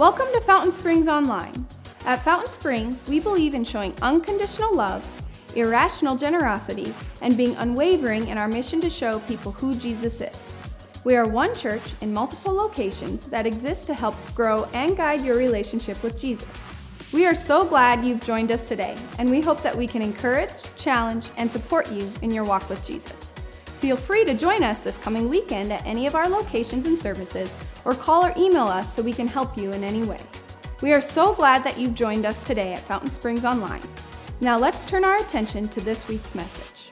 Welcome to Fountain Springs Online. At Fountain Springs, we believe in showing unconditional love, irrational generosity, and being unwavering in our mission to show people who Jesus is. We are one church in multiple locations that exist to help grow and guide your relationship with Jesus. We are so glad you've joined us today, and we hope that we can encourage, challenge, and support you in your walk with Jesus. Feel free to join us this coming weekend at any of our locations and services, or call or email us so we can help you in any way. We are so glad that you've joined us today at Fountain Springs Online. Now let's turn our attention to this week's message.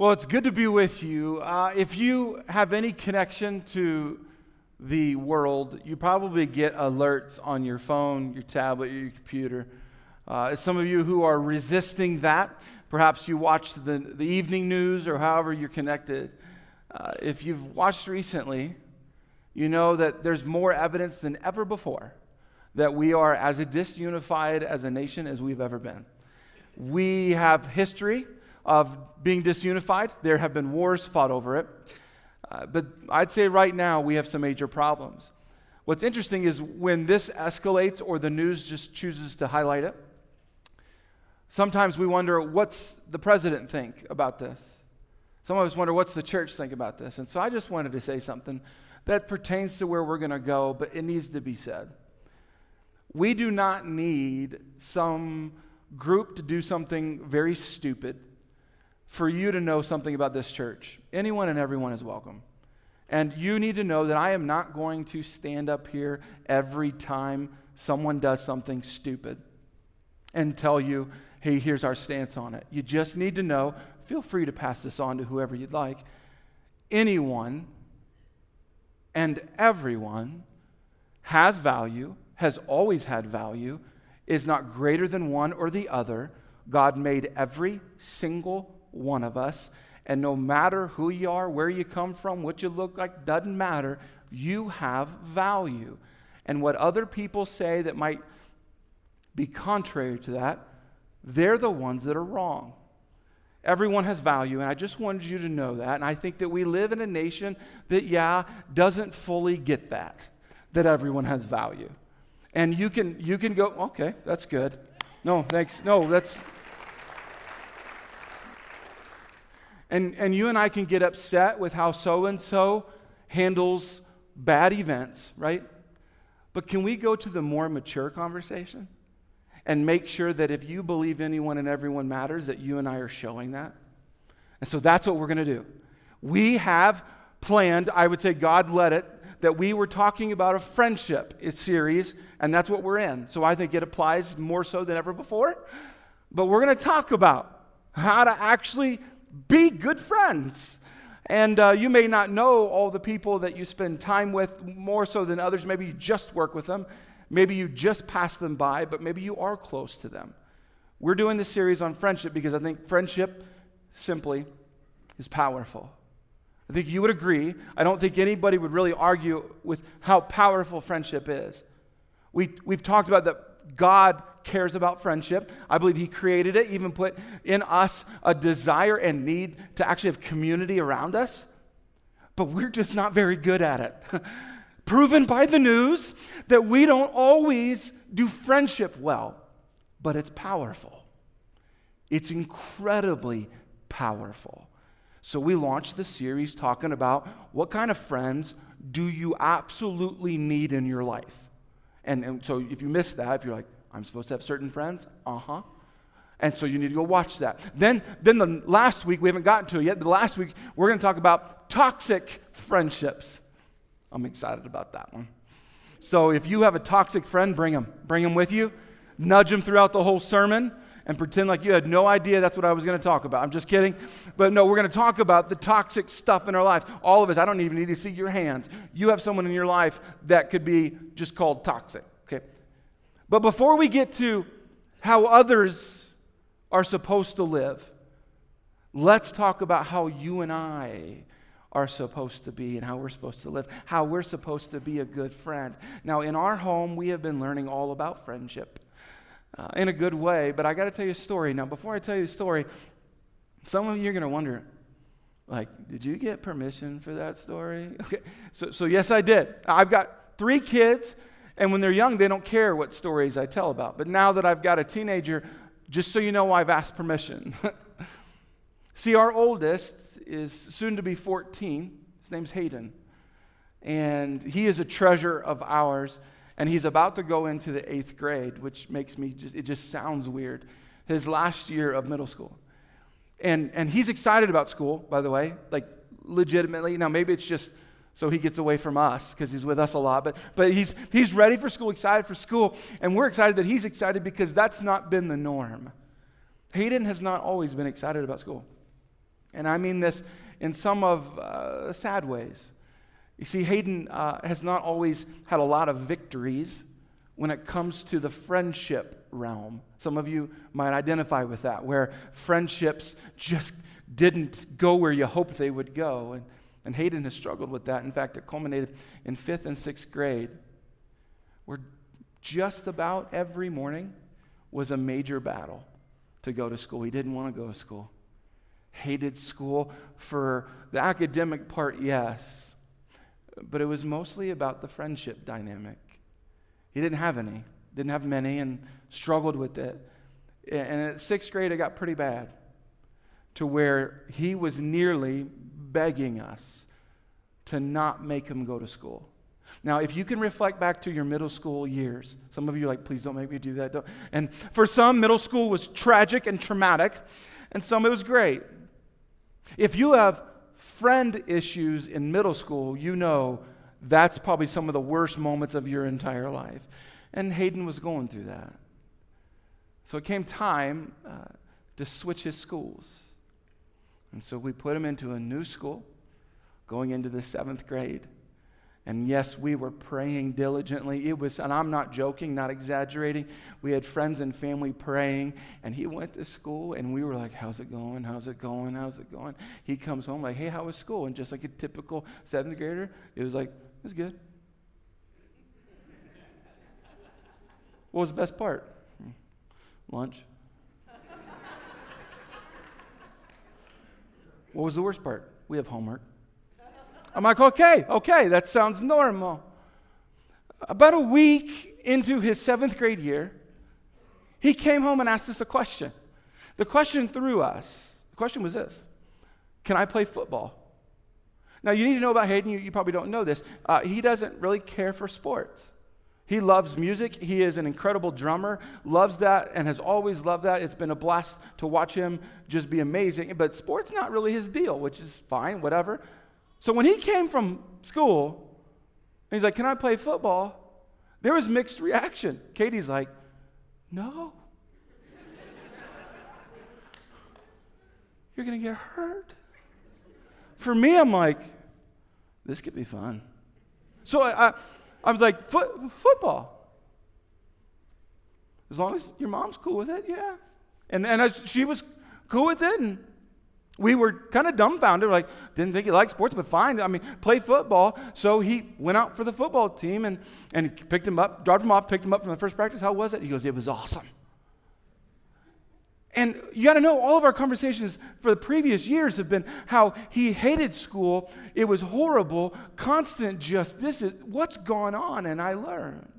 Well, it's good to be with you. Uh, if you have any connection to the world, you probably get alerts on your phone, your tablet, your computer. Uh, some of you who are resisting that, perhaps you watch the, the evening news or however you're connected. Uh, if you've watched recently, you know that there's more evidence than ever before that we are as disunified as a nation as we've ever been. We have history of being disunified. There have been wars fought over it. Uh, but I'd say right now we have some major problems. What's interesting is when this escalates or the news just chooses to highlight it, sometimes we wonder what's the president think about this? Some of us wonder what's the church think about this? And so I just wanted to say something that pertains to where we're going to go, but it needs to be said. We do not need some group to do something very stupid for you to know something about this church. Anyone and everyone is welcome. And you need to know that I am not going to stand up here every time someone does something stupid and tell you, hey, here's our stance on it. You just need to know, feel free to pass this on to whoever you'd like. Anyone and everyone has value, has always had value, is not greater than one or the other. God made every single one of us. And no matter who you are, where you come from, what you look like, doesn't matter. You have value. And what other people say that might be contrary to that, they're the ones that are wrong. Everyone has value, and I just wanted you to know that. And I think that we live in a nation that, yeah, doesn't fully get that, that everyone has value. And you can, you can go, okay, that's good. No, thanks. No, that's, And, and you and I can get upset with how so and so handles bad events, right? But can we go to the more mature conversation and make sure that if you believe anyone and everyone matters, that you and I are showing that? And so that's what we're going to do. We have planned, I would say God led it, that we were talking about a friendship series, and that's what we're in. So I think it applies more so than ever before. But we're going to talk about how to actually be good friends. And uh, you may not know all the people that you spend time with more so than others. Maybe you just work with them. Maybe you just pass them by, but maybe you are close to them. We're doing this series on friendship because I think friendship simply is powerful. I think you would agree. I don't think anybody would really argue with how powerful friendship is. We, we've talked about that God cares about friendship. I believe He created it, even put in us a desire and need to actually have community around us. But we're just not very good at it. Proven by the news that we don't always do friendship well, but it's powerful. It's incredibly powerful. So we launched the series talking about what kind of friends do you absolutely need in your life? And, and so if you miss that, if you're like, I'm supposed to have certain friends? Uh huh. And so you need to go watch that. Then, then the last week, we haven't gotten to it yet, the last week, we're going to talk about toxic friendships. I'm excited about that one. So if you have a toxic friend, bring him. Bring him with you. Nudge him throughout the whole sermon. And pretend like you had no idea that's what I was going to talk about. I'm just kidding. But no, we're going to talk about the toxic stuff in our lives. All of us, I don't even need to see your hands. You have someone in your life that could be just called toxic, okay? But before we get to how others are supposed to live, let's talk about how you and I are supposed to be and how we're supposed to live, how we're supposed to be a good friend. Now, in our home, we have been learning all about friendship uh, in a good way, but I got to tell you a story. Now, before I tell you the story, some of you are going to wonder, like, did you get permission for that story? Okay, so, so yes, I did. I've got three kids, and when they're young, they don't care what stories I tell about. But now that I've got a teenager, just so you know, I've asked permission. See, our oldest is soon to be 14. His name's Hayden. And he is a treasure of ours. And he's about to go into the eighth grade, which makes me just, it just sounds weird. His last year of middle school. And, and he's excited about school, by the way, like legitimately. Now, maybe it's just so he gets away from us because he's with us a lot. But, but he's, he's ready for school, excited for school. And we're excited that he's excited because that's not been the norm. Hayden has not always been excited about school. And I mean this in some of uh, sad ways. You see, Hayden uh, has not always had a lot of victories when it comes to the friendship realm. Some of you might identify with that, where friendships just didn't go where you hoped they would go. And, and Hayden has struggled with that. In fact, it culminated in fifth and sixth grade, where just about every morning was a major battle to go to school. He didn't want to go to school hated school for the academic part, yes, but it was mostly about the friendship dynamic. He didn't have any, didn't have many, and struggled with it. And at sixth grade, it got pretty bad to where he was nearly begging us to not make him go to school. Now, if you can reflect back to your middle school years, some of you are like, please don't make me do that. Don't. And for some, middle school was tragic and traumatic, and some it was great. If you have friend issues in middle school, you know that's probably some of the worst moments of your entire life. And Hayden was going through that. So it came time uh, to switch his schools. And so we put him into a new school going into the seventh grade. And yes, we were praying diligently. It was, and I'm not joking, not exaggerating. We had friends and family praying, and he went to school, and we were like, How's it going? How's it going? How's it going? He comes home like, Hey, how was school? And just like a typical seventh grader, it was like, It was good. what was the best part? Lunch. what was the worst part? We have homework. I'm like, okay, okay, that sounds normal. About a week into his seventh grade year, he came home and asked us a question. The question threw us. The question was this Can I play football? Now, you need to know about Hayden, you, you probably don't know this. Uh, he doesn't really care for sports. He loves music. He is an incredible drummer, loves that, and has always loved that. It's been a blast to watch him just be amazing. But sports not really his deal, which is fine, whatever. So when he came from school, and he's like, Can I play football? There was mixed reaction. Katie's like, No. You're going to get hurt. For me, I'm like, This could be fun. So I, I, I was like, Foot, Football. As long as your mom's cool with it, yeah. And, and as she was cool with it, and we were kind of dumbfounded. We're like, didn't think he liked sports, but fine. I mean, play football. So he went out for the football team and, and picked him up, dropped him off, picked him up from the first practice. How was it? He goes, it was awesome. And you got to know, all of our conversations for the previous years have been how he hated school. It was horrible, constant, just this is what's gone on. And I learned.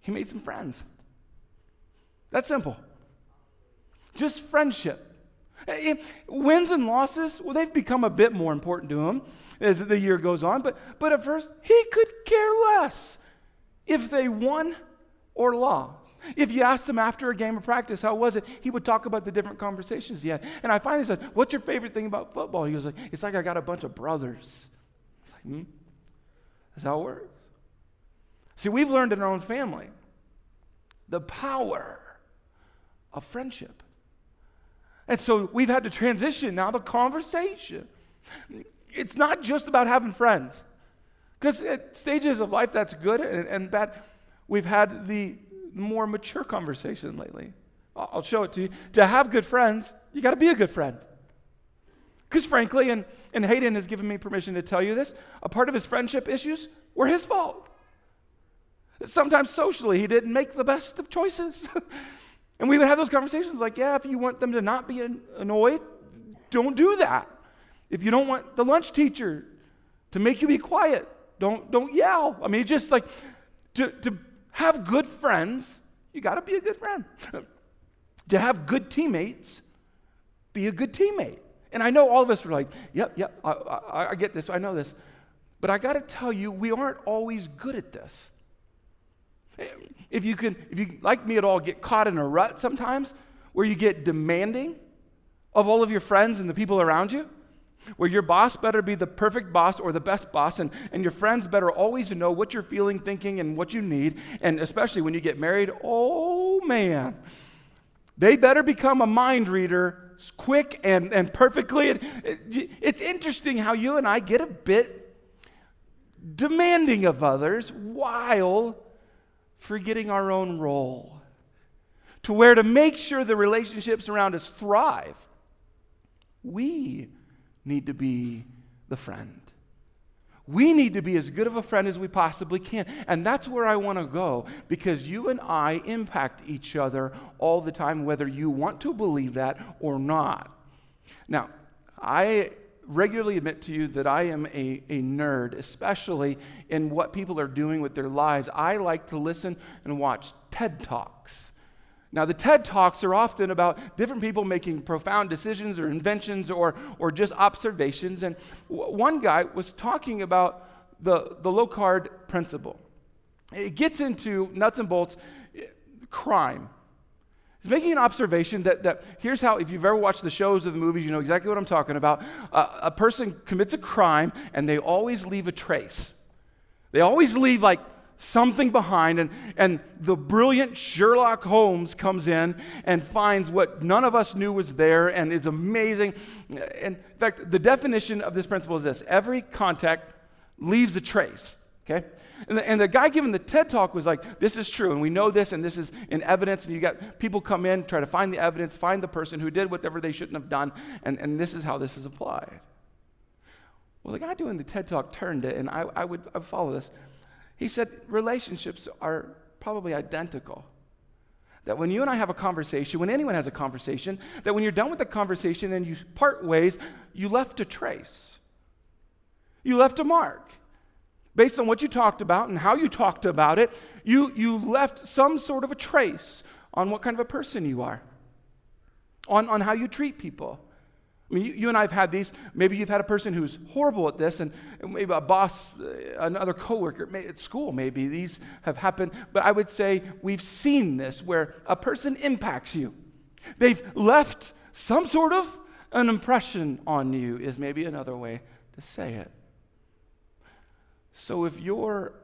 He made some friends. That's simple. Just friendship. Wins and losses, well, they've become a bit more important to him as the year goes on, but, but at first, he could care less if they won or lost. If you asked him after a game of practice, how was it? He would talk about the different conversations he had. And I finally said, What's your favorite thing about football? He goes, like, It's like I got a bunch of brothers. It's like, hmm? That's how it works. See, we've learned in our own family the power of friendship. And so we've had to transition now the conversation. It's not just about having friends. Because at stages of life, that's good and, and bad. We've had the more mature conversation lately. I'll show it to you. To have good friends, you got to be a good friend. Because frankly, and, and Hayden has given me permission to tell you this, a part of his friendship issues were his fault. Sometimes socially, he didn't make the best of choices. and we would have those conversations like, yeah, if you want them to not be annoyed, don't do that. If you don't want the lunch teacher to make you be quiet, don't, don't yell. I mean, just like to, to have good friends, you got to be a good friend. to have good teammates, be a good teammate. And I know all of us are like, yep, yep, I, I, I get this, I know this. But I got to tell you, we aren't always good at this. If you can, if you like me at all, get caught in a rut sometimes where you get demanding of all of your friends and the people around you, where your boss better be the perfect boss or the best boss, and, and your friends better always know what you're feeling, thinking, and what you need. And especially when you get married, oh man, they better become a mind reader quick and, and perfectly. It's interesting how you and I get a bit demanding of others while forgetting our own role. To where to make sure the relationships around us thrive, we need to be the friend. We need to be as good of a friend as we possibly can. And that's where I want to go because you and I impact each other all the time, whether you want to believe that or not. Now, I regularly admit to you that I am a, a nerd, especially in what people are doing with their lives. I like to listen and watch TED Talks. Now, the TED Talks are often about different people making profound decisions or inventions or, or just observations. And w- one guy was talking about the, the Locard principle. It gets into nuts and bolts eh, crime. He's making an observation that, that here's how, if you've ever watched the shows or the movies, you know exactly what I'm talking about. Uh, a person commits a crime and they always leave a trace. They always leave, like, something behind, and, and the brilliant Sherlock Holmes comes in and finds what none of us knew was there, and it's amazing. And in fact, the definition of this principle is this every contact leaves a trace, okay? And the, and the guy giving the TED talk was like, This is true, and we know this, and this is in evidence. And you got people come in, try to find the evidence, find the person who did whatever they shouldn't have done, and, and this is how this is applied. Well, the guy doing the TED talk turned it, and I, I, would, I would follow this. He said relationships are probably identical. That when you and I have a conversation, when anyone has a conversation, that when you're done with the conversation and you part ways, you left a trace. You left a mark. Based on what you talked about and how you talked about it, you, you left some sort of a trace on what kind of a person you are, on, on how you treat people. I mean, you, you, and I have had these. Maybe you've had a person who's horrible at this, and maybe a boss, uh, another coworker at school. Maybe these have happened. But I would say we've seen this where a person impacts you. They've left some sort of an impression on you. Is maybe another way to say it. So if you're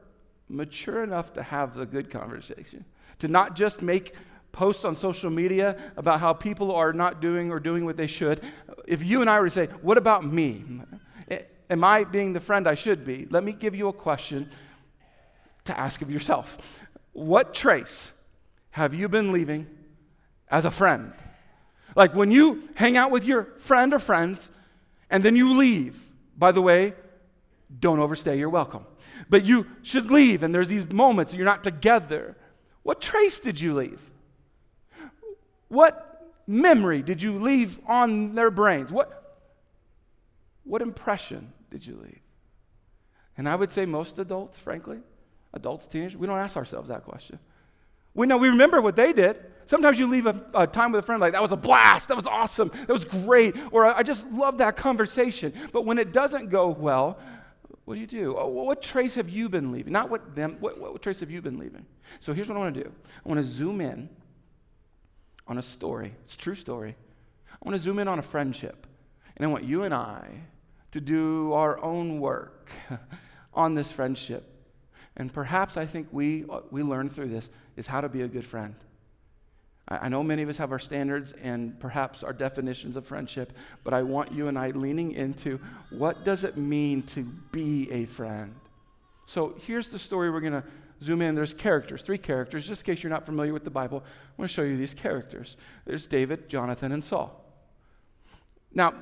mature enough to have the good conversation, to not just make posts on social media about how people are not doing or doing what they should, if you and I were to say, What about me? Am I being the friend I should be? Let me give you a question to ask of yourself. What trace have you been leaving as a friend? Like when you hang out with your friend or friends and then you leave, by the way, don't overstay your welcome. But you should leave, and there's these moments you're not together. What trace did you leave? What memory did you leave on their brains? What, what impression did you leave? And I would say most adults, frankly, adults, teenagers, we don't ask ourselves that question. We know we remember what they did. Sometimes you leave a, a, time with a friend like that was a blast, that was awesome, that was great, or I just love that conversation. But when it doesn't go well, what do you do? Oh, what trace have you been leaving? Not what them, what, what trace have you been leaving? So here's what I want to do I want to zoom in on a story. It's a true story. I want to zoom in on a friendship. And I want you and I to do our own work on this friendship. And perhaps I think we, uh, we learn through this is how to be a good friend. I, know many of us have our standards and perhaps our definitions of friendship, but I want you and I leaning into what does it mean to be a friend? So here's the story we're going to zoom in. There's characters, three characters. Just in case you're not familiar with the Bible, I'm going to show you these characters. There's David, Jonathan, and Saul. Now,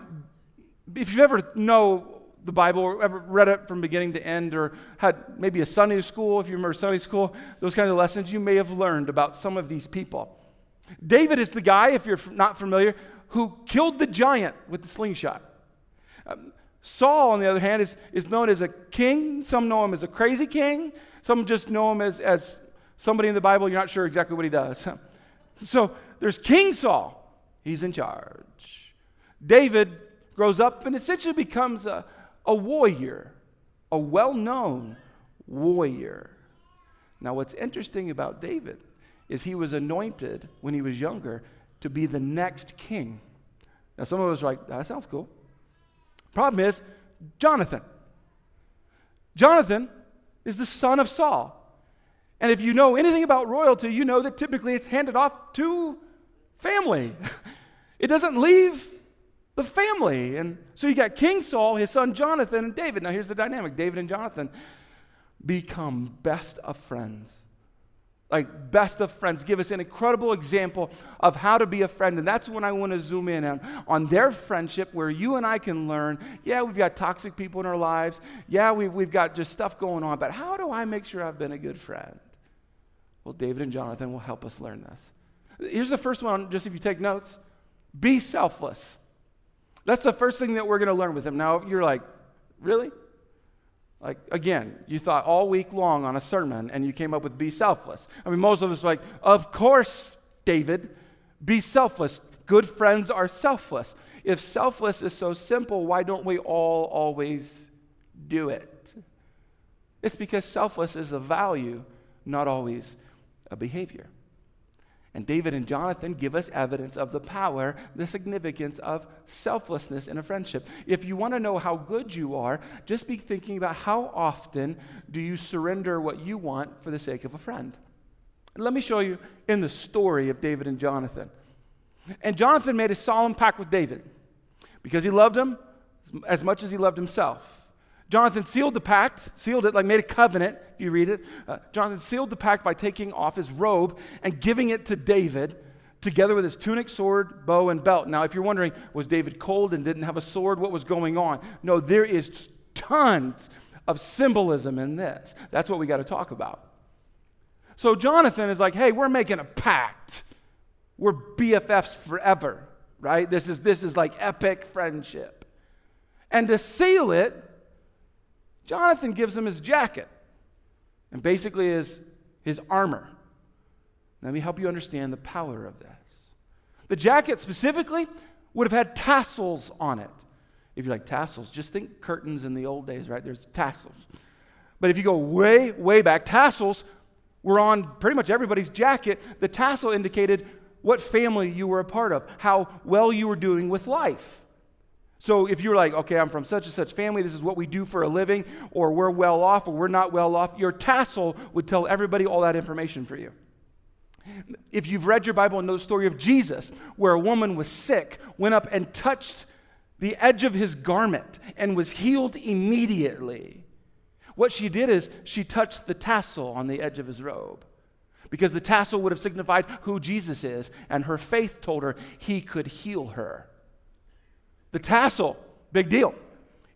if you ever know the Bible or ever read it from beginning to end or had maybe a Sunday school, if you remember Sunday school, those kinds of lessons, you may have learned about some of these people. David is the guy, if you're not familiar, who killed the giant with the slingshot. Um, Saul, on the other hand, is, is known as a king. Some know him as a crazy king. Some just know him as, as somebody in the Bible, you're not sure exactly what he does. So there's King Saul, he's in charge. David grows up and essentially becomes a, a warrior, a well known warrior. Now, what's interesting about David is he was anointed when he was younger to be the next king. Now, some of us are like, that sounds cool. Problem is, Jonathan. Jonathan is the son of Saul. And if you know anything about royalty, you know that typically it's handed off to family. It doesn't leave the family. And so you got King Saul, his son Jonathan, and David. Now here's the dynamic David and Jonathan become best of friends. Like best of friends, give us an incredible example of how to be a friend. And that's when I want to zoom in on, on their friendship, where you and I can learn. Yeah, we've got toxic people in our lives. Yeah, we've, we've got just stuff going on. But how do I make sure I've been a good friend? Well, David and Jonathan will help us learn this. Here's the first one, just if you take notes be selfless. That's the first thing that we're going to learn with them Now, you're like, really? Like, again, you thought all week long on a sermon and you came up with be selfless. I mean, most of us like, of course, David, be selfless. Good friends are selfless. If selfless is so simple, why don't we all always do it? It's because selfless is a value, not always a behavior. And David and Jonathan give us evidence of the power, the significance of selflessness in a friendship. If you want to know how good you are, just be thinking about how often do you surrender what you want for the sake of a friend. Let me show you in the story of David and Jonathan. And Jonathan made a solemn pact with David because he loved him as much as he loved himself. Jonathan sealed the pact, sealed it, like made a covenant, if you read it. Uh, Jonathan sealed the pact by taking off his robe and giving it to David, together with his tunic, sword, bow, and belt. Now, if you're wondering, was David cold and didn't have a sword? What was going on? No, there is tons of symbolism in this. That's what we got to talk about. So, Jonathan is like, hey, we're making a pact. We're BFFs forever, right? This is, this is like epic friendship. And to seal it, Jonathan gives him his jacket and basically his, his armor. Let me help you understand the power of this. The jacket specifically would have had tassels on it. If you like tassels, just think curtains in the old days, right? There's tassels. But if you go way, way back, tassels were on pretty much everybody's jacket. The tassel indicated what family you were a part of, how well you were doing with life. So if you're like, okay, I'm from such and such family, this is what we do for a living, or we're well off, or we're not well off, your tassel would tell everybody all that information for you. If you've read your Bible and know the story of Jesus, where a woman was sick, went up and touched the edge of his garment and was healed immediately. What she did is she touched the tassel on the edge of his robe because the tassel would have signified who Jesus is, and her faith told her he could heal her. The tassel, big deal.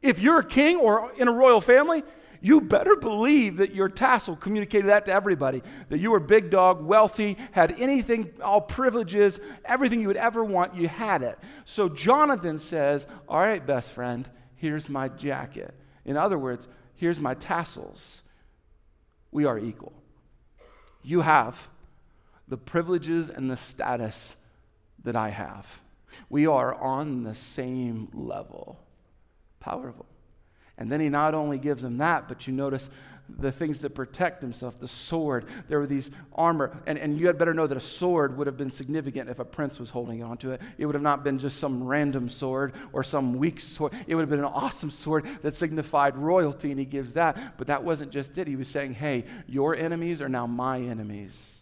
If you're a king or in a royal family, you better believe that your tassel communicated that to everybody that you were big dog, wealthy, had anything, all privileges, everything you would ever want, you had it. So Jonathan says, All right, best friend, here's my jacket. In other words, here's my tassels. We are equal. You have the privileges and the status that I have. We are on the same level. Powerful. And then he not only gives them that, but you notice the things that protect himself, the sword. There were these armor. And, and you had better know that a sword would have been significant if a prince was holding onto it. It would have not been just some random sword or some weak sword. It would have been an awesome sword that signified royalty, and he gives that. But that wasn't just it. He was saying, hey, your enemies are now my enemies.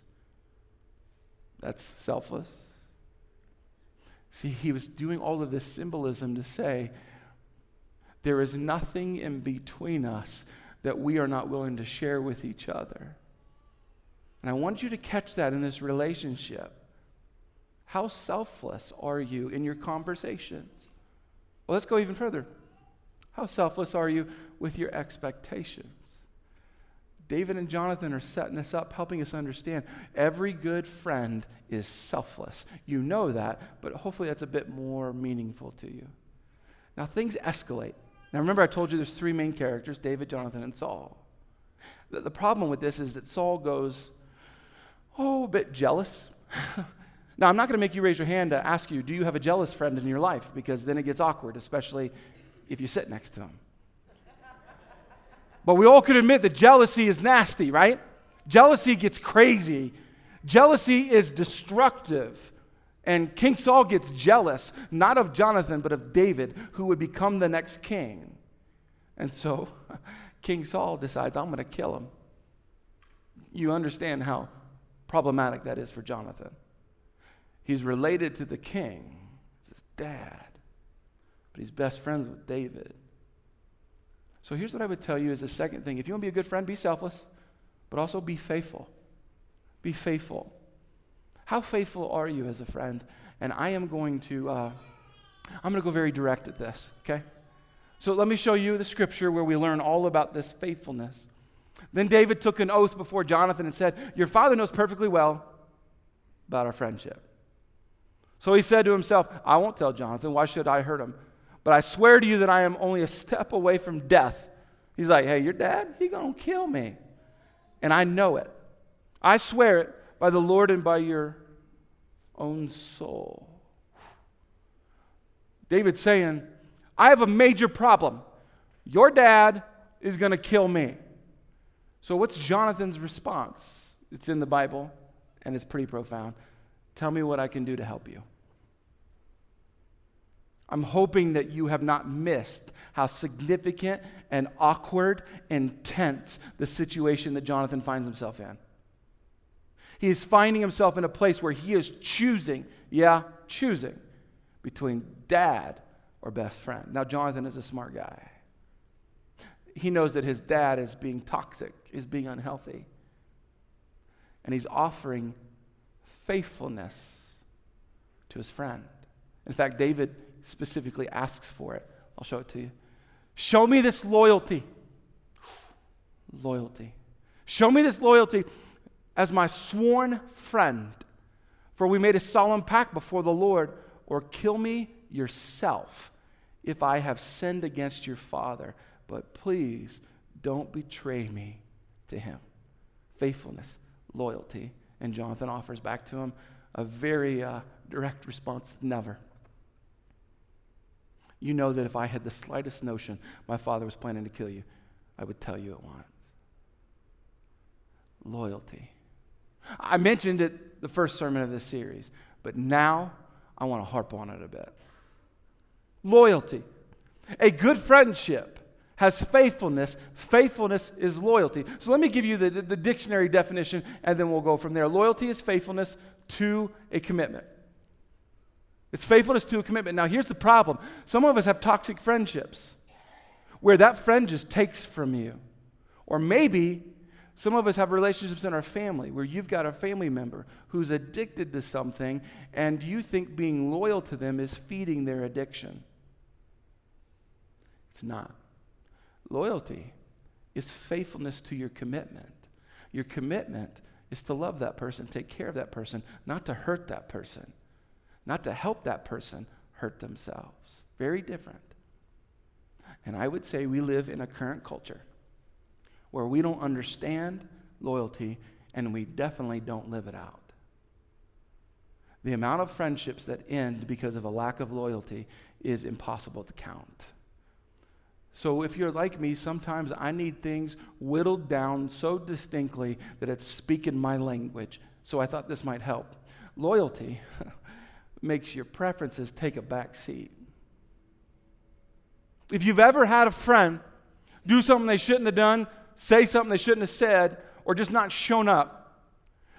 That's selfless. See, he was doing all of this symbolism to say, there is nothing in between us that we are not willing to share with each other. And I want you to catch that in this relationship. How selfless are you in your conversations? Well, let's go even further. How selfless are you with your expectations? David and Jonathan are setting us up, helping us understand every good friend is selfless. You know that, but hopefully that's a bit more meaningful to you. Now, things escalate. Now, remember, I told you there's three main characters David, Jonathan, and Saul. The, the problem with this is that Saul goes, oh, a bit jealous. now, I'm not going to make you raise your hand to ask you, do you have a jealous friend in your life? Because then it gets awkward, especially if you sit next to them. But we all could admit that jealousy is nasty, right? Jealousy gets crazy. Jealousy is destructive. And King Saul gets jealous, not of Jonathan, but of David, who would become the next king. And so King Saul decides, I'm going to kill him. You understand how problematic that is for Jonathan. He's related to the king, his dad, but he's best friends with David. So here's what I would tell you is the second thing. If you want to be a good friend, be selfless, but also be faithful. Be faithful. How faithful are you as a friend? And I am going to, uh, I'm going to go very direct at this, okay? So let me show you the scripture where we learn all about this faithfulness. Then David took an oath before Jonathan and said, Your father knows perfectly well about our friendship. So he said to himself, I won't tell Jonathan. Why should I hurt him? But I swear to you that I am only a step away from death. He's like, Hey, your dad, he to kill me. And I know it. I swear it by the Lord and by your own soul. David's saying, I have a major problem. Your dad is to kill me. So, what's Jonathan's response? It's in the Bible and it's pretty profound. Tell me what I can do to help you. I'm hoping that you have not missed how significant and awkward and tense the situation that Jonathan finds himself in. He is finding himself in a place where he is choosing, yeah, choosing between dad or best friend. Now, Jonathan is a smart guy. He knows that his dad is being toxic, is being unhealthy. And he's offering faithfulness to his friend. In fact, David specifically asks for it. I'll show it to you. Show me this loyalty. Loyalty. Show me this loyalty as my sworn friend. For we made a solemn pact before the Lord, or kill me yourself if I have sinned against your father. But please don't betray me to him. Faithfulness, loyalty. And Jonathan offers back to him a very uh, direct response never. You know that if I had the slightest notion my father was planning to kill you, I would tell you at once. Loyalty. I mentioned it the first sermon of this series, but now I want to harp on it a bit. Loyalty. A good friendship has faithfulness. Faithfulness is loyalty. So let me give you the, the, dictionary definition and then we'll go from there. Loyalty is faithfulness to a commitment. It's faithfulness to a commitment. Now, here's the problem some of us have toxic friendships where that friend just takes from you. Or maybe some of us have relationships in our family where you've got a family member who's addicted to something and you think being loyal to them is feeding their addiction. It's not. Loyalty is faithfulness to your commitment. Your commitment is to love that person, take care of that person, not to hurt that person, not to help that person hurt themselves. Very different. And I would say we live in a current culture where we don't understand loyalty and we definitely don't live it out. The amount of friendships that end because of a lack of loyalty is impossible to count. So if you're like me, sometimes I need things whittled down so distinctly that it's speaking my language. So I thought this might help. Loyalty makes your preferences take a back seat. If you've ever had a friend do something they shouldn't have done, say something they shouldn't have said, or just not shown up,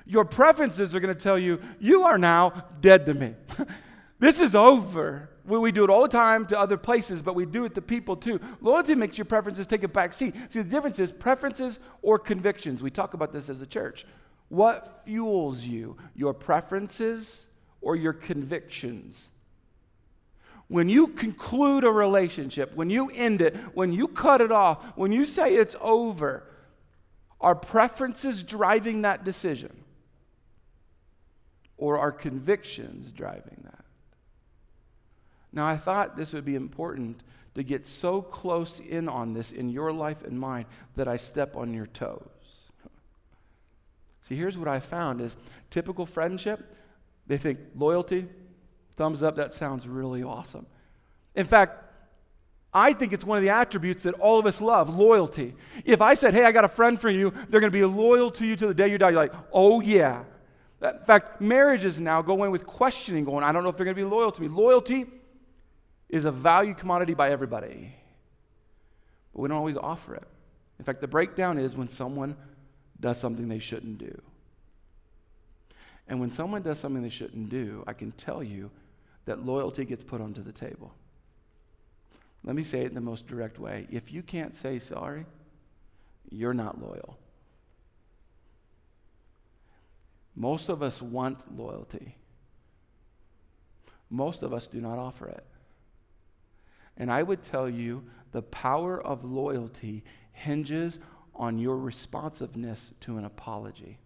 your preferences are going to tell you, you are now dead to me. this is over. We, we do it all the time to other places, but we do it to people too. Loyalty makes your preferences take a back seat. See, the difference is preferences or convictions. We talk about this as a church. What fuels you? Your preferences or your convictions? When you conclude a relationship, when you end it, when you cut it off, when you say it's over, are preferences driving that decision? Or are convictions driving that? Now, I thought this would be important to get so close in on this in your life and mine that I step on your toes. See, here's what I found is typical friendship, they think loyalty, thumbs up, that sounds really awesome. In fact, I think it's one of the attributes that all of us love loyalty. If I said, hey, I got a friend for you, they're going to be loyal to you to the day you die, you're like, oh, yeah. In fact, marriages now go in with questioning, going, I don't know if they're going to be loyal to me. Loyalty is a value commodity by everybody, but we don't always offer it. In fact, the breakdown is when someone does something they shouldn't do. And when someone does something they shouldn't do, I can tell you that loyalty gets put onto the table. Let me say it in the most direct way. If you can't say sorry, you're not loyal. Most of us want loyalty. Most of us do not offer it. And I would tell you the power of loyalty hinges on your responsiveness to an apology.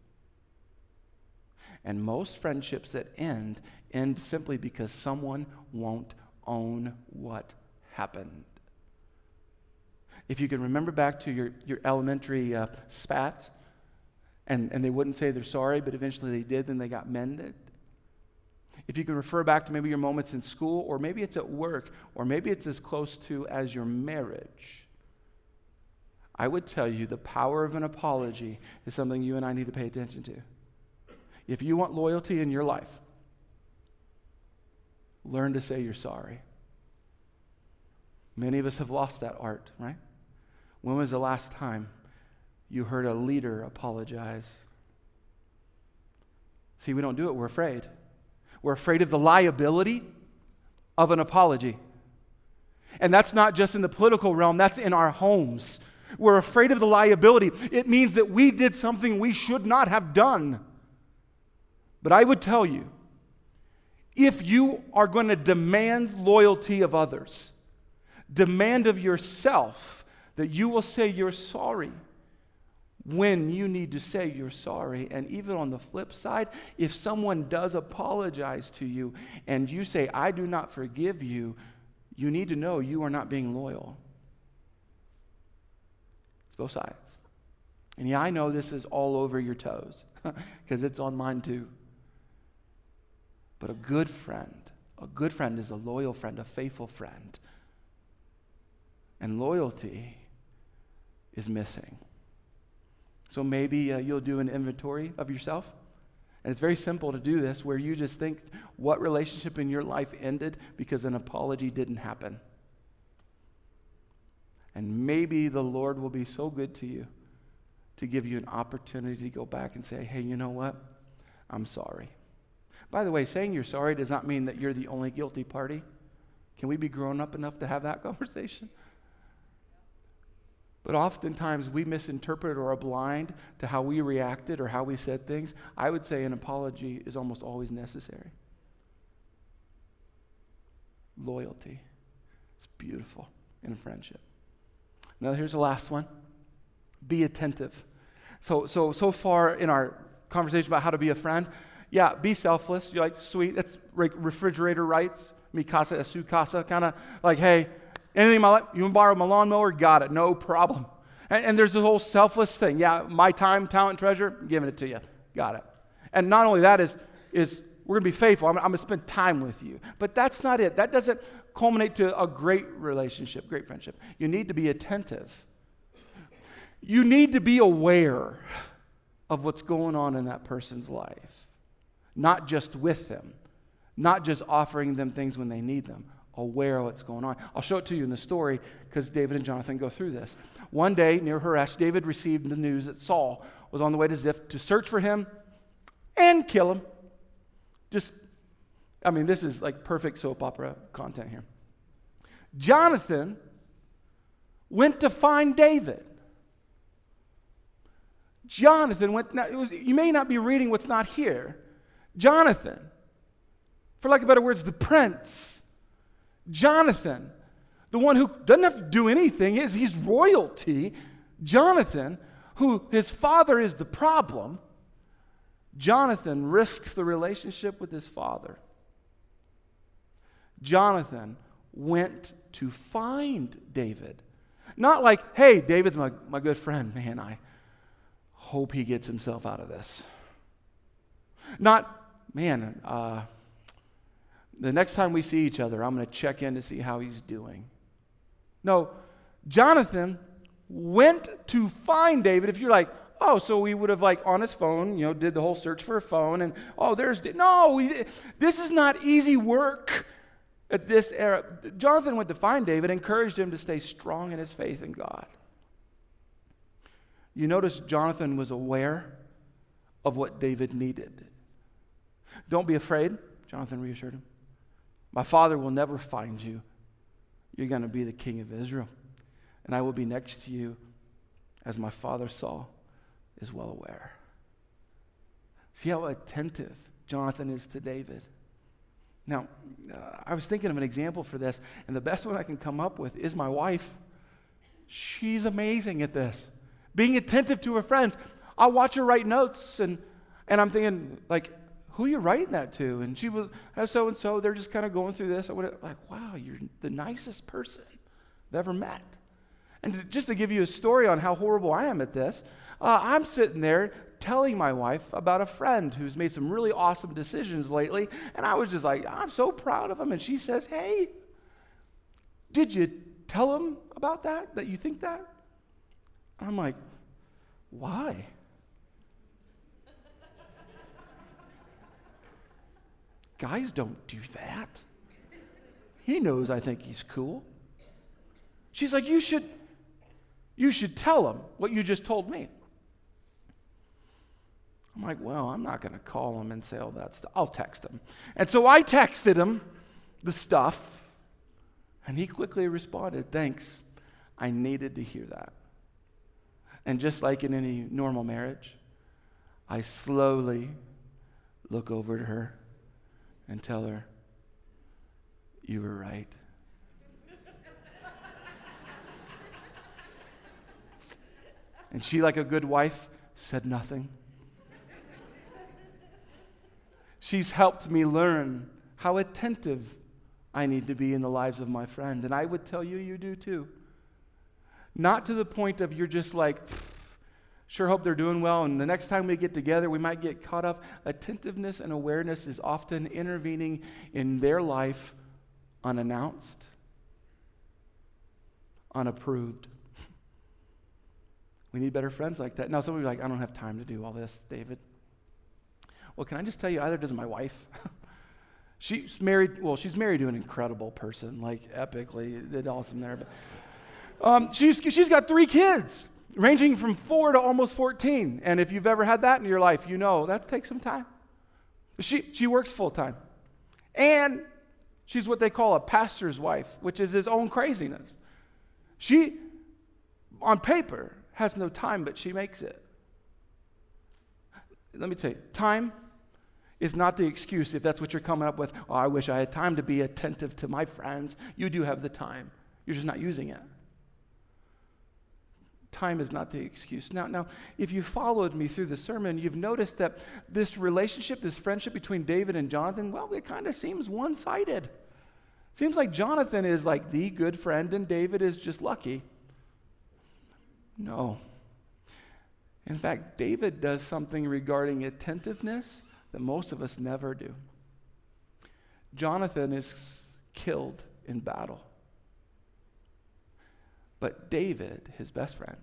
And most friendships that end end simply because someone won't own what happened. If you can remember back to your, your elementary uh, spat, and, and they wouldn't say they're sorry, but eventually they did, then they got mended. If you can refer back to maybe your moments in school, or maybe it's at work, or maybe it's as close to as your marriage, I would tell you the power of an apology is something you and I need to pay attention to. If you want loyalty in your life, learn to say you're sorry. Many of us have lost that art, right? When was the last time you heard a leader apologize? See, we don't do it, we're afraid. We're afraid of the liability of an apology. And that's not just in the political realm, that's in our homes. We're afraid of the liability. It means that we did something we should not have done. But I would tell you if you are going to demand loyalty of others, demand of yourself that you will say you're sorry when you need to say you're sorry. And even on the flip side, if someone does apologize to you and you say, I do not forgive you, you need to know you are not being loyal. It's both sides. And yeah, I know this is all over your toes because it's on mine too. But a good friend, a good friend is a loyal friend, a faithful friend. And loyalty is missing. So maybe uh, you'll do an inventory of yourself. And it's very simple to do this where you just think what relationship in your life ended because an apology didn't happen. And maybe the Lord will be so good to you to give you an opportunity to go back and say, hey, you know what? I'm sorry. By the way, saying you're sorry does not mean that you're the only guilty party. Can we be grown up enough to have that conversation? But oftentimes we misinterpret or are blind to how we reacted or how we said things. I would say an apology is almost always necessary. Loyalty. It's beautiful in friendship. Now, here's the last one be attentive. So, so, so far in our conversation about how to be a friend, yeah, be selfless. You're like, sweet, that's like refrigerator rights, mi casa su kind of like, hey, anything in my life, you want to borrow my lawnmower? Got it, no problem. And, and there's this whole selfless thing. Yeah, my time, talent, treasure, I'm giving it to you. Got it. And not only that is, is we're going to be faithful. I'm, I'm going to spend time with you. But that's not it. That doesn't culminate to a great relationship, great friendship, you need to be attentive. You need to be aware of what's going on in that person's life, not just with them, not just offering them things when they need them, aware of what's going on. I'll show it to you in the story because David and Jonathan go through this. One day near Horesh, David received the news that Saul was on the way to Ziph to search for him and kill him. Just, I mean, this is like perfect soap opera content here. Jonathan went to find David. Jonathan went, now, was, you may not be reading what's not here. Jonathan, for lack of better words, the prince. Jonathan, the one who doesn't have to do anything, is he's royalty. Jonathan, who his father is the problem. Jonathan risks the relationship with his father. Jonathan went to find David. Not like, hey, David's my, my good friend. Man, I hope he gets himself out of this. Not, man, uh, the next time we see each other, I'm going to check in to see how he's doing. No, Jonathan went to find David. If you're like, oh, so he would have like on his phone, you know, did the whole search for a phone, and oh, there's no, we, this is not easy work at this era. Jonathan went to find David, encouraged him to stay strong in his faith in God. You notice Jonathan was aware of what David needed. Don't be afraid, Jonathan reassured him. My father will never find you. You're going to be the king of Israel, and I will be next to you as my father Saul is well aware. See how attentive Jonathan is to David. Now, uh, I was thinking of an example for this, and the best one I can come up with is my wife. She's amazing at this, being attentive to her friends. I'll watch her write notes, and, and I'm thinking, like, who are you writing that to? And she was, so and so, they're just kind of going through this. I would like, wow, you're the nicest person I've ever met. And to, just to give you a story on how horrible I am at this, uh, I'm sitting there telling my wife about a friend who's made some really awesome decisions lately. And I was just like, I'm so proud of him. And she says, Hey, did you tell him about that? That you think that? I'm like, Why? Guys don't do that. He knows I think he's cool. She's like, You should. You should tell him what you just told me. I'm like, well, I'm not going to call him and say all that stuff. I'll text him. And so I texted him the stuff, and he quickly responded, Thanks. I needed to hear that. And just like in any normal marriage, I slowly look over to her and tell her, You were right. and she, like a good wife, said nothing. She's helped me learn how attentive I need to be in the lives of my friend. And I would tell you, you do too. Not to the point of you're just like, sure hope they're doing well, and the next time we get together, we might get caught up. Attentiveness and awareness is often intervening in their life unannounced, unapproved. We need better friends like that. Now, some of you are like, I don't have time to do all this, David. Well, can I just tell you, either does my wife. she's married, well, she's married to an incredible person, like epically, did awesome there. But um, she's, she's got three kids, ranging from four to almost 14. And if you've ever had that in your life, you know that takes some time. She, she works full time. And she's what they call a pastor's wife, which is his own craziness. She, on paper, has no time, but she makes it. Let me tell you, time is not the excuse if that's what you're coming up with. Oh, I wish I had time to be attentive to my friends. You do have the time, you're just not using it. Time is not the excuse. Now, now, if you followed me through the sermon, you've noticed that this relationship, this friendship between David and Jonathan, well, it kind of seems one sided. Seems like Jonathan is like the good friend and David is just lucky. No. In fact, David does something regarding attentiveness that most of us never do. Jonathan is killed in battle. But David, his best friend,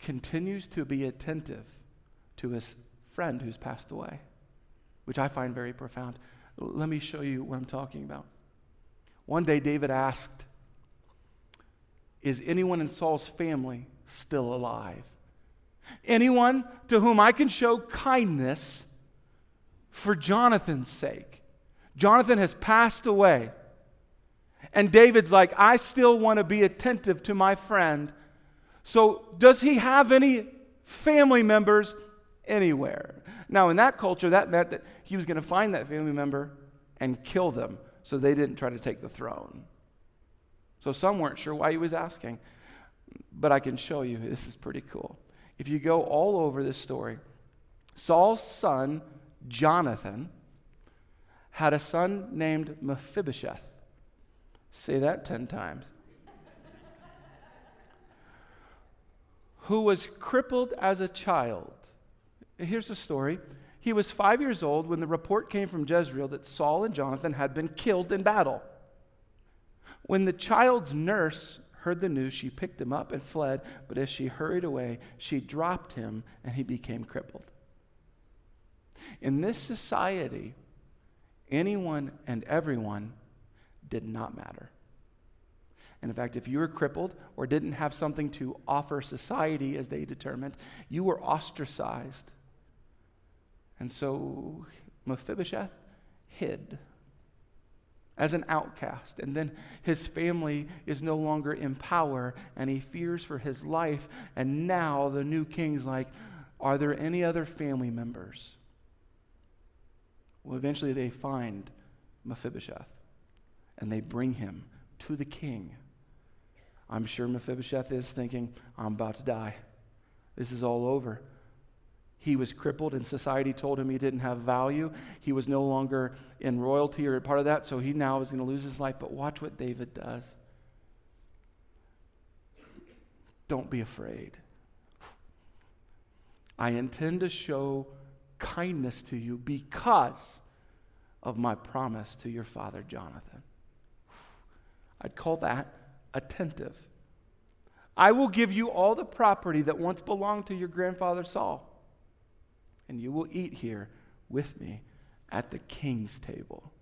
continues to be attentive to his friend who's passed away, which I find very profound. Let me show you what I'm talking about. One day, David asked, Is anyone in Saul's family still alive? Anyone to whom I can show kindness for Jonathan's sake. Jonathan has passed away. And David's like, I still want to be attentive to my friend. So, does he have any family members anywhere? Now, in that culture, that meant that he was going to find that family member and kill them so they didn't try to take the throne. So, some weren't sure why he was asking. But I can show you, this is pretty cool. If you go all over this story, Saul's son, Jonathan, had a son named Mephibosheth. Say that 10 times. Who was crippled as a child. Here's the story. He was five years old when the report came from Jezreel that Saul and Jonathan had been killed in battle. When the child's nurse heard the news, she picked him up and fled, but as she hurried away, she dropped him and he became crippled. In this society, anyone and everyone did not matter. And in fact, if you were crippled or didn't have something to offer society as they determined, you were ostracized. And so Mephibosheth hid as an outcast. And then his family is no longer in power and he fears for his life. And now the new king's like, Are there any other family members? Well, eventually they find Mephibosheth and they bring him to the king. I'm sure Mephibosheth is thinking, I'm about to die. This is all over. He was crippled, and society told him he didn't have value. He was no longer in royalty or part of that, so he now is going to lose his life. But watch what David does. Don't be afraid. I intend to show kindness to you because of my promise to your father Jonathan. I'd call that attentive. I will give you all the property that once belonged to your grandfather Saul and you will eat here with me at the king's table.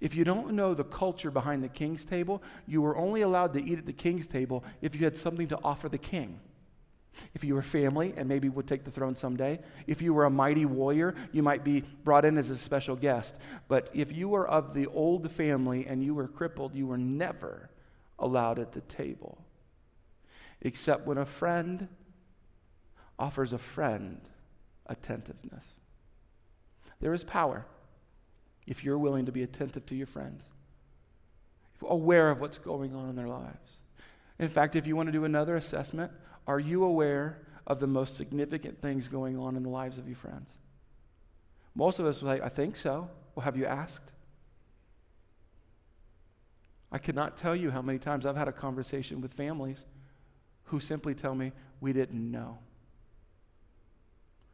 If you don't know the culture behind the king's table, you were only allowed to eat at the king's table if you had something to offer the king. If you were family and maybe would take the throne someday, if you were a mighty warrior, you might be brought in as a special guest. But if you were of the old family and you were crippled, you were never allowed at the table. Except when a friend offers a friend attentiveness. There is power if you're willing to be attentive to your friends, aware of what's going on in their lives. In fact, if you want to do another assessment, are you aware of the most significant things going on in the lives of your friends? Most of us will say, I think so. Well, have you asked? I cannot tell you how many times I've had a conversation with families who simply tell me, we didn't know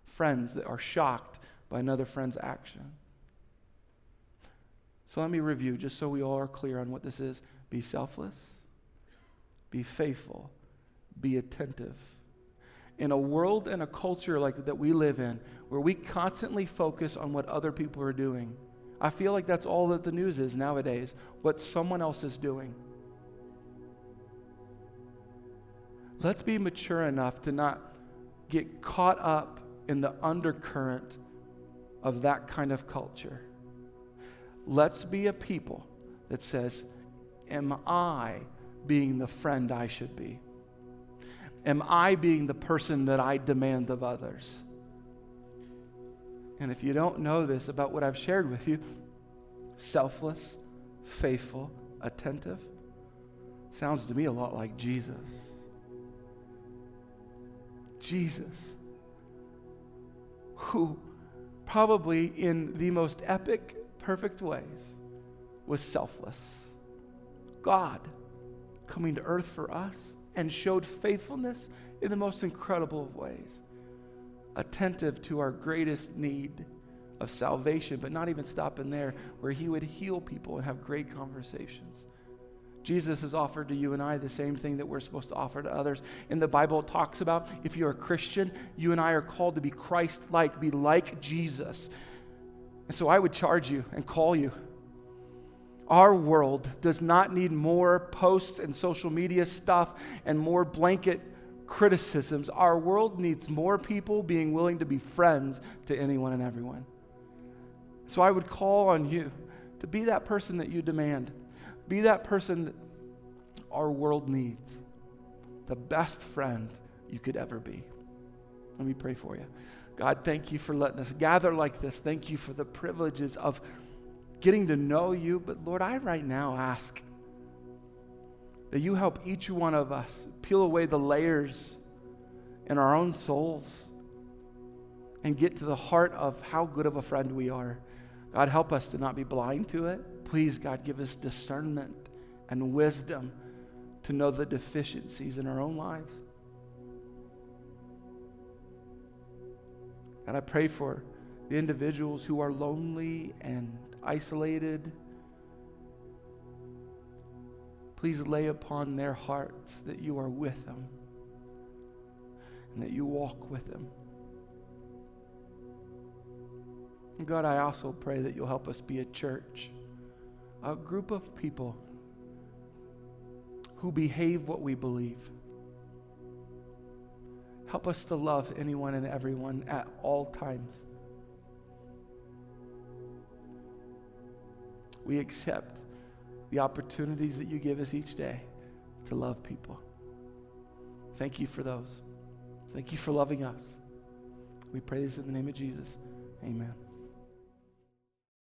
friends that are shocked by another friend's action. So let me review just so we all are clear on what this is be selfless, be faithful, be attentive. In a world and a culture like that we live in, where we constantly focus on what other people are doing, I feel like that's all that the news is nowadays what someone else is doing. Let's be mature enough to not get caught up in the undercurrent of that kind of culture. Let's be a people that says, Am I being the friend I should be? Am I being the person that I demand of others? And if you don't know this about what I've shared with you, selfless, faithful, attentive, sounds to me a lot like Jesus. Jesus who, probably in the most epic, perfect ways, was selfless. God coming to earth for us and showed faithfulness in the most incredible of ways, attentive to our greatest need of salvation, but not even stopping there, where he would heal people and have great conversations. Jesus has offered to you and I the same thing that we're supposed to offer to others. In the Bible, it talks about if you're a Christian, you and I are called to be Christ like, be like Jesus. And so I would charge you and call you. Our world does not need more posts and social media stuff and more blanket criticisms. Our world needs more people being willing to be friends to anyone and everyone. So I would call on you to be that person that you demand. Be that person that our world needs. The best friend you could ever be. Let me pray for you. God, thank you for letting us gather like this. Thank you for the privileges of getting to know you. But Lord, I right now ask that you help each one of us peel away the layers in our own souls and get to the heart of how good of a friend we are. God, help us to not be blind to it. Please, God, give us discernment and wisdom to know the deficiencies in our own lives. And I pray for the individuals who are lonely and isolated. Please lay upon their hearts that you are with them and that you walk with them. God, I also pray that you'll help us be a church, a group of people who behave what we believe. Help us to love anyone and everyone at all times. We accept the opportunities that you give us each day to love people. Thank you for those. Thank you for loving us. We pray this in the name of Jesus. Amen.